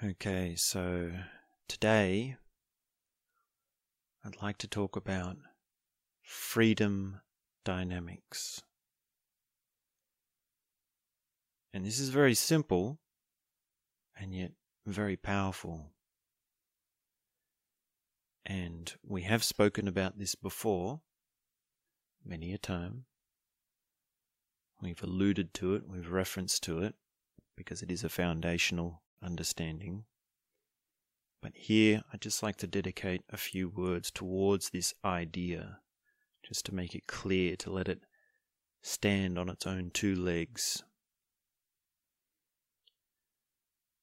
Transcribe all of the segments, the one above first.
Okay, so today I'd like to talk about freedom dynamics. And this is very simple and yet very powerful. And we have spoken about this before, many a time. We've alluded to it, we've referenced to it, because it is a foundational understanding. But here I'd just like to dedicate a few words towards this idea, just to make it clear, to let it stand on its own two legs.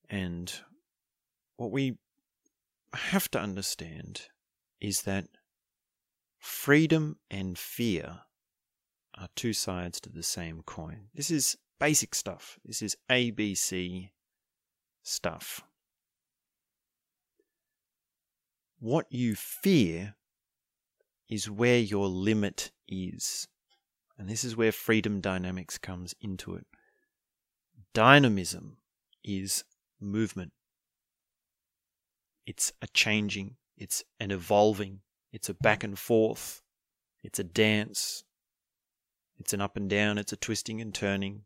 And what we have to understand is that freedom and fear are two sides to the same coin. This is basic stuff. This is ABC stuff. What you fear is where your limit is. And this is where freedom dynamics comes into it. Dynamism is movement. It's a changing, it's an evolving, it's a back and forth, it's a dance, it's an up and down, it's a twisting and turning,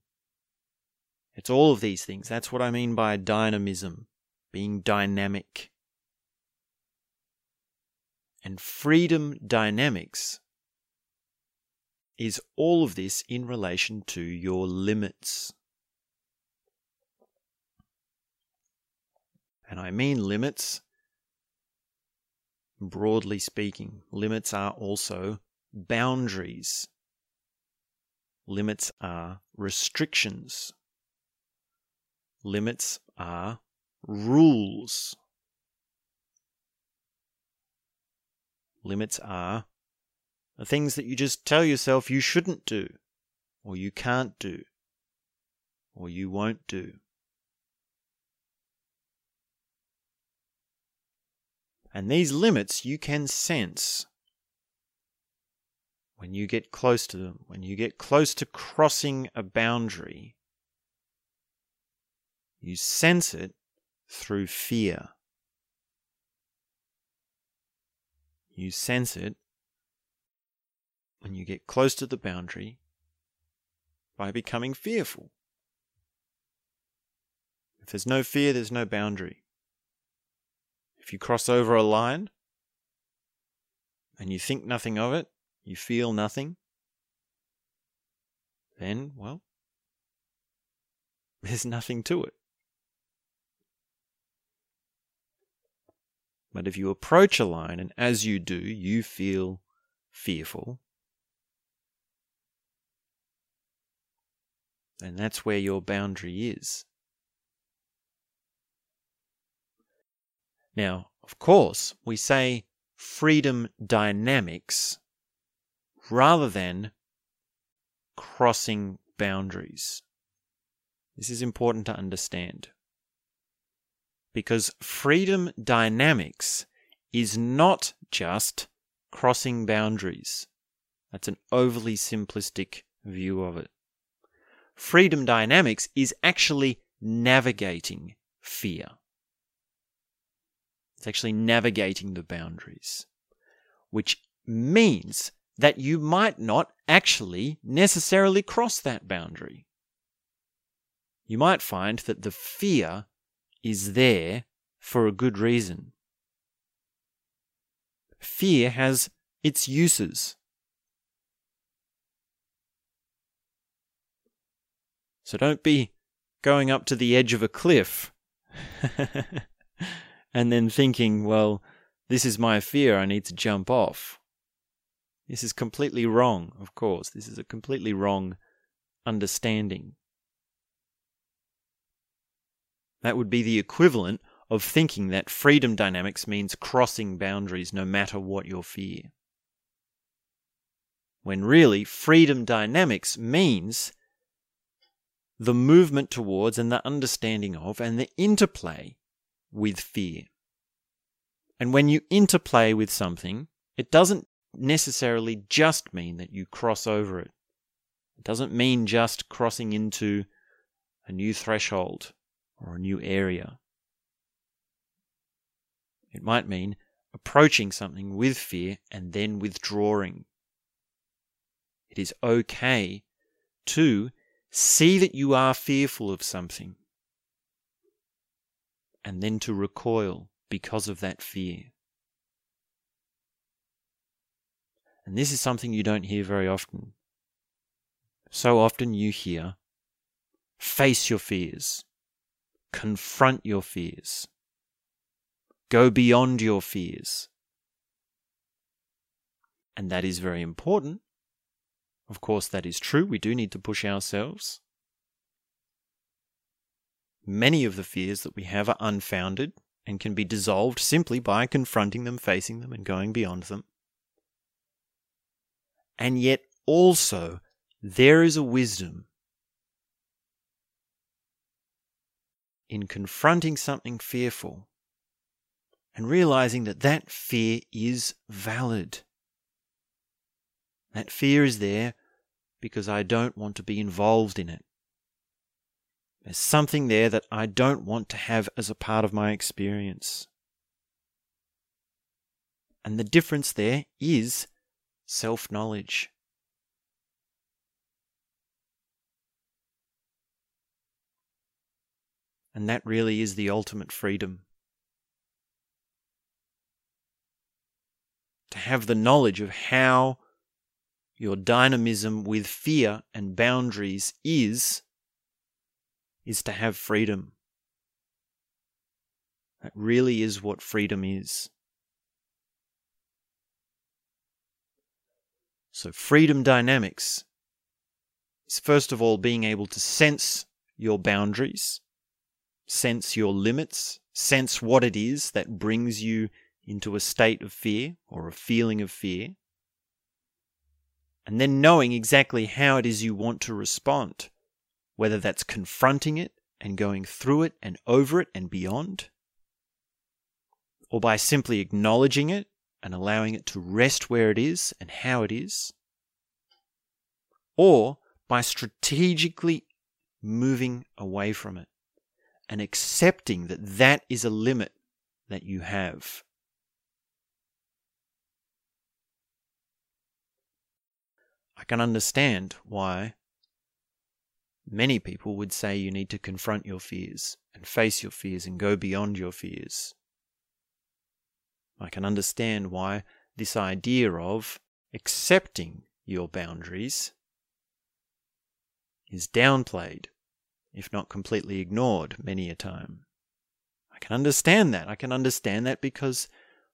it's all of these things. That's what I mean by dynamism, being dynamic. And freedom dynamics is all of this in relation to your limits. And I mean limits, broadly speaking. Limits are also boundaries. Limits are restrictions. Limits are rules. Limits are the things that you just tell yourself you shouldn't do, or you can't do, or you won't do. And these limits you can sense when you get close to them, when you get close to crossing a boundary, you sense it through fear. You sense it when you get close to the boundary by becoming fearful. If there's no fear, there's no boundary. If you cross over a line and you think nothing of it, you feel nothing, then, well, there's nothing to it. But if you approach a line and as you do, you feel fearful, then that's where your boundary is. Now, of course, we say freedom dynamics rather than crossing boundaries. This is important to understand because freedom dynamics is not just crossing boundaries. That's an overly simplistic view of it. Freedom dynamics is actually navigating fear. It's actually navigating the boundaries, which means that you might not actually necessarily cross that boundary. You might find that the fear is there for a good reason. Fear has its uses. So don't be going up to the edge of a cliff and then thinking, well, this is my fear, I need to jump off. This is completely wrong, of course. This is a completely wrong understanding. That would be the equivalent of thinking that freedom dynamics means crossing boundaries no matter what your fear. When really, freedom dynamics means the movement towards and the understanding of and the interplay with fear. And when you interplay with something, it doesn't necessarily just mean that you cross over it. It doesn't mean just crossing into a new threshold or a new area. It might mean approaching something with fear and then withdrawing. It is okay to see that you are fearful of something and then to recoil because of that fear. And this is something you don't hear very often. So often you hear, face your fears, confront your fears, go beyond your fears. And that is very important. Of course, that is true. We do need to push ourselves. Many of the fears that we have are unfounded and can be dissolved simply by confronting them, facing them, and going beyond them. And yet, also, there is a wisdom in confronting something fearful and realizing that that fear is valid. That fear is there because I don't want to be involved in it. There's something there that I don't want to have as a part of my experience. And the difference there is self knowledge. And that really is the ultimate freedom. To have the knowledge of how your dynamism with fear and boundaries is, is to have freedom. That really is what freedom is. So, freedom dynamics is first of all being able to sense your boundaries, sense your limits, sense what it is that brings you into a state of fear or a feeling of fear, and then knowing exactly how it is you want to respond, whether that's confronting it and going through it and over it and beyond, or by simply acknowledging it and allowing it to rest where it is and how it is, or by strategically moving away from it and accepting that that is a limit that you have. I can understand why many people would say you need to confront your fears and face your fears and go beyond your fears. I can understand why this idea of accepting your boundaries is downplayed, if not completely ignored, many a time. I can understand that. I can understand that because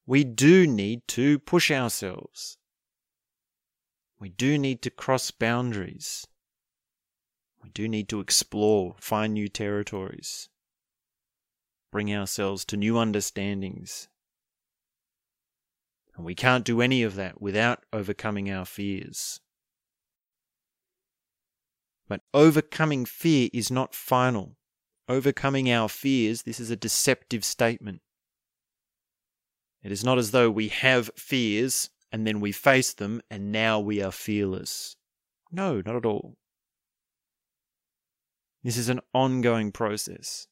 we do need to push ourselves. We do need to cross boundaries. We do need to explore, find new territories, bring ourselves to new understandings, and we can't do any of that without overcoming our fears. But overcoming fear is not final. Overcoming our fears, this is a deceptive statement. It is not as though we have fears and then we face them and now we are fearless. No, not at all. This is an ongoing process.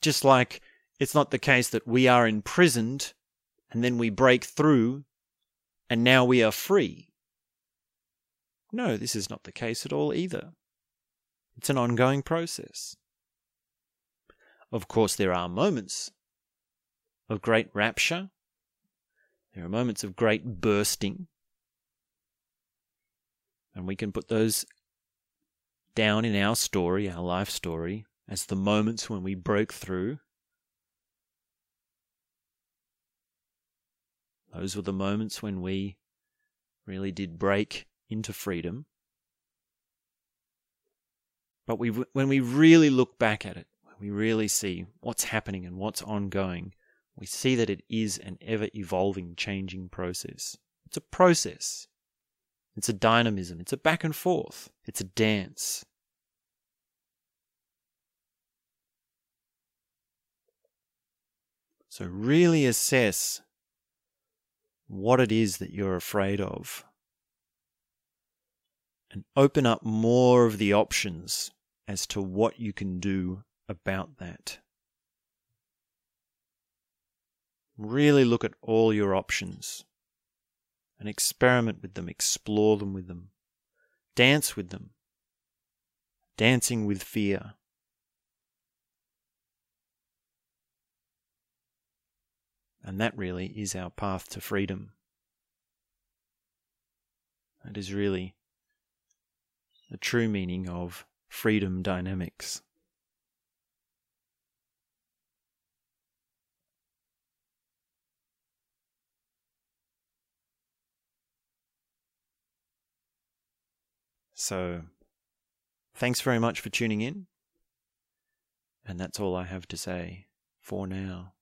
Just like it's not the case that we are imprisoned and then we break through and now we are free. No, this is not the case at all either. It's an ongoing process. Of course, there are moments of great rapture, there are moments of great bursting, and we can put those down in our story, our life story, as the moments when we broke through Those were the moments when we really did break into freedom. But we, when we really look back at it, when we really see what's happening and what's ongoing, we see that it is an ever evolving, changing process. It's a process. It's a dynamism. It's a back and forth. It's a dance. So, really assess what it is that you're afraid of and open up more of the options as to what you can do about that. Really look at all your options and experiment with them, explore them with them, dance with them. Dancing with fear. And that really is our path to freedom. That is really the true meaning of freedom dynamics. So, thanks very much for tuning in. And that's all I have to say for now.